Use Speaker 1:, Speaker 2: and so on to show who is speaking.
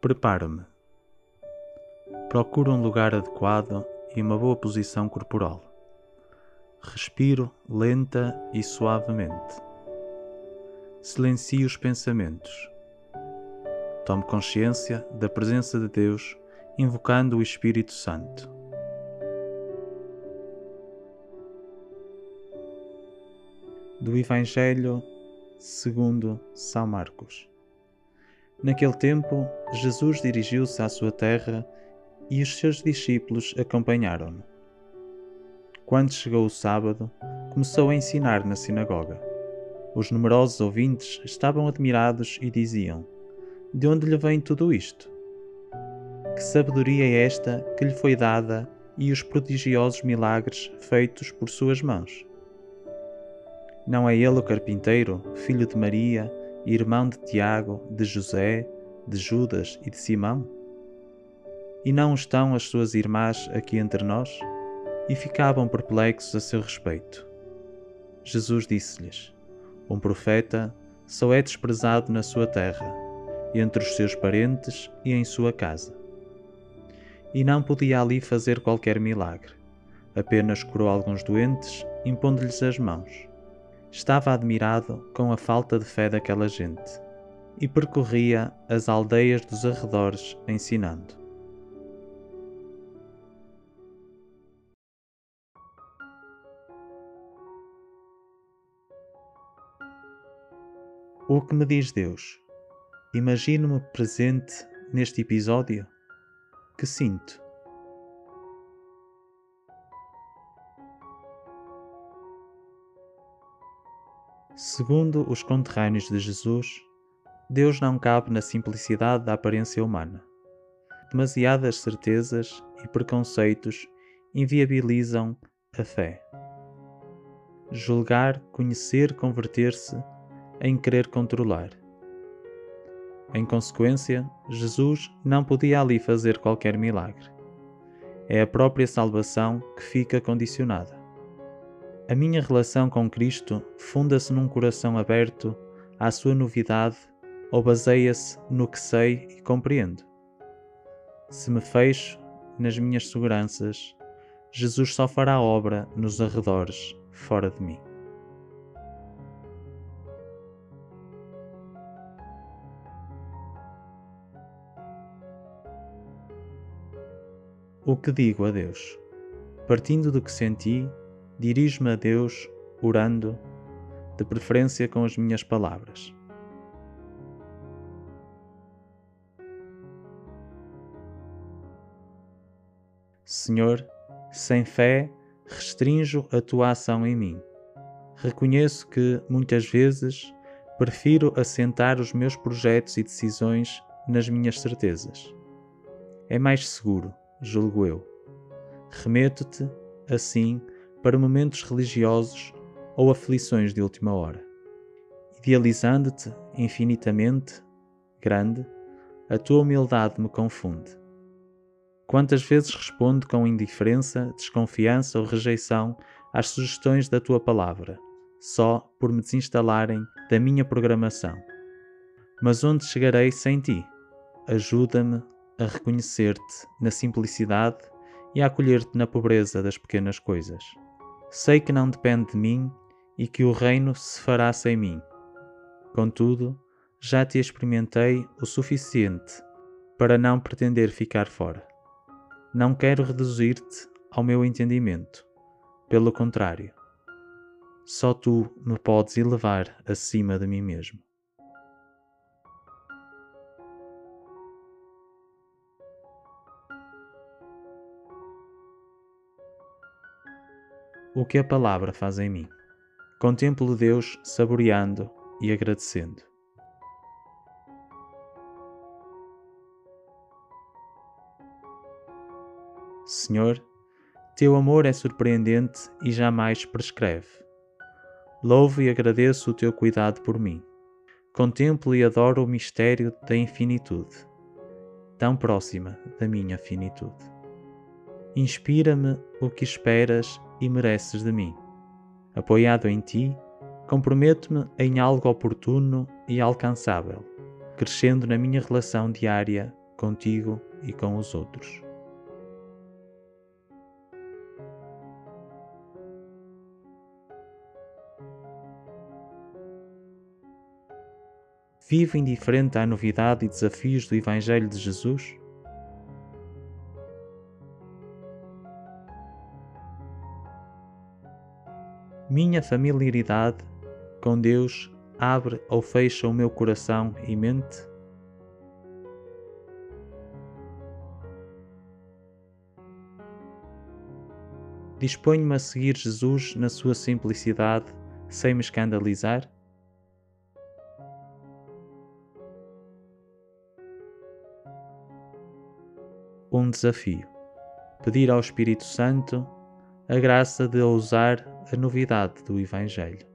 Speaker 1: Preparo-me. Procuro um lugar adequado e uma boa posição corporal. Respiro lenta e suavemente. Silencio os pensamentos. Tomo consciência da presença de Deus, invocando o Espírito Santo. Do Evangelho segundo São Marcos. Naquele tempo, Jesus dirigiu-se à sua terra e os seus discípulos acompanharam-no. Quando chegou o sábado, começou a ensinar na sinagoga. Os numerosos ouvintes estavam admirados e diziam: De onde lhe vem tudo isto? Que sabedoria é esta que lhe foi dada e os prodigiosos milagres feitos por suas mãos? Não é ele o carpinteiro, filho de Maria, irmão de Tiago, de José, de Judas e de Simão? E não estão as suas irmãs aqui entre nós? E ficavam perplexos a seu respeito. Jesus disse-lhes: Um profeta só é desprezado na sua terra, entre os seus parentes e em sua casa. E não podia ali fazer qualquer milagre, apenas curou alguns doentes, impondo-lhes as mãos Estava admirado com a falta de fé daquela gente e percorria as aldeias dos arredores ensinando. O que me diz Deus? Imagino-me presente neste episódio? Que sinto? Segundo os conterrâneos de Jesus, Deus não cabe na simplicidade da aparência humana. Demasiadas certezas e preconceitos inviabilizam a fé. Julgar, conhecer, converter-se em querer controlar. Em consequência, Jesus não podia ali fazer qualquer milagre. É a própria salvação que fica condicionada. A minha relação com Cristo funda-se num coração aberto à sua novidade ou baseia-se no que sei e compreendo? Se me fecho nas minhas seguranças, Jesus só fará obra nos arredores, fora de mim. O que digo a Deus? Partindo do que senti, dirijo-me a Deus orando, de preferência com as minhas palavras. Senhor, sem fé, restrinjo a tua ação em mim. Reconheço que, muitas vezes, prefiro assentar os meus projetos e decisões nas minhas certezas. É mais seguro, julgo eu. Remeto-te, assim, para momentos religiosos ou aflições de última hora. Idealizando-te infinitamente grande, a tua humildade me confunde. Quantas vezes respondo com indiferença, desconfiança ou rejeição às sugestões da tua palavra, só por me desinstalarem da minha programação. Mas onde chegarei sem ti? Ajuda-me a reconhecer-te na simplicidade e a acolher-te na pobreza das pequenas coisas. Sei que não depende de mim e que o reino se fará sem mim. Contudo, já te experimentei o suficiente para não pretender ficar fora. Não quero reduzir-te ao meu entendimento. Pelo contrário, só tu me podes elevar acima de mim mesmo. O que a palavra faz em mim. Contemplo Deus saboreando e agradecendo. Senhor, teu amor é surpreendente e jamais prescreve. Louvo e agradeço o teu cuidado por mim. Contemplo e adoro o mistério da infinitude, tão próxima da minha finitude. Inspira-me o que esperas e mereces de mim. Apoiado em ti, comprometo-me em algo oportuno e alcançável, crescendo na minha relação diária contigo e com os outros. Vivo indiferente à novidade e desafios do Evangelho de Jesus? Minha familiaridade com Deus abre ou fecha o meu coração e mente? Disponho-me a seguir Jesus na sua simplicidade, sem me escandalizar? Um desafio: pedir ao Espírito Santo a graça de ousar a novidade do Evangelho.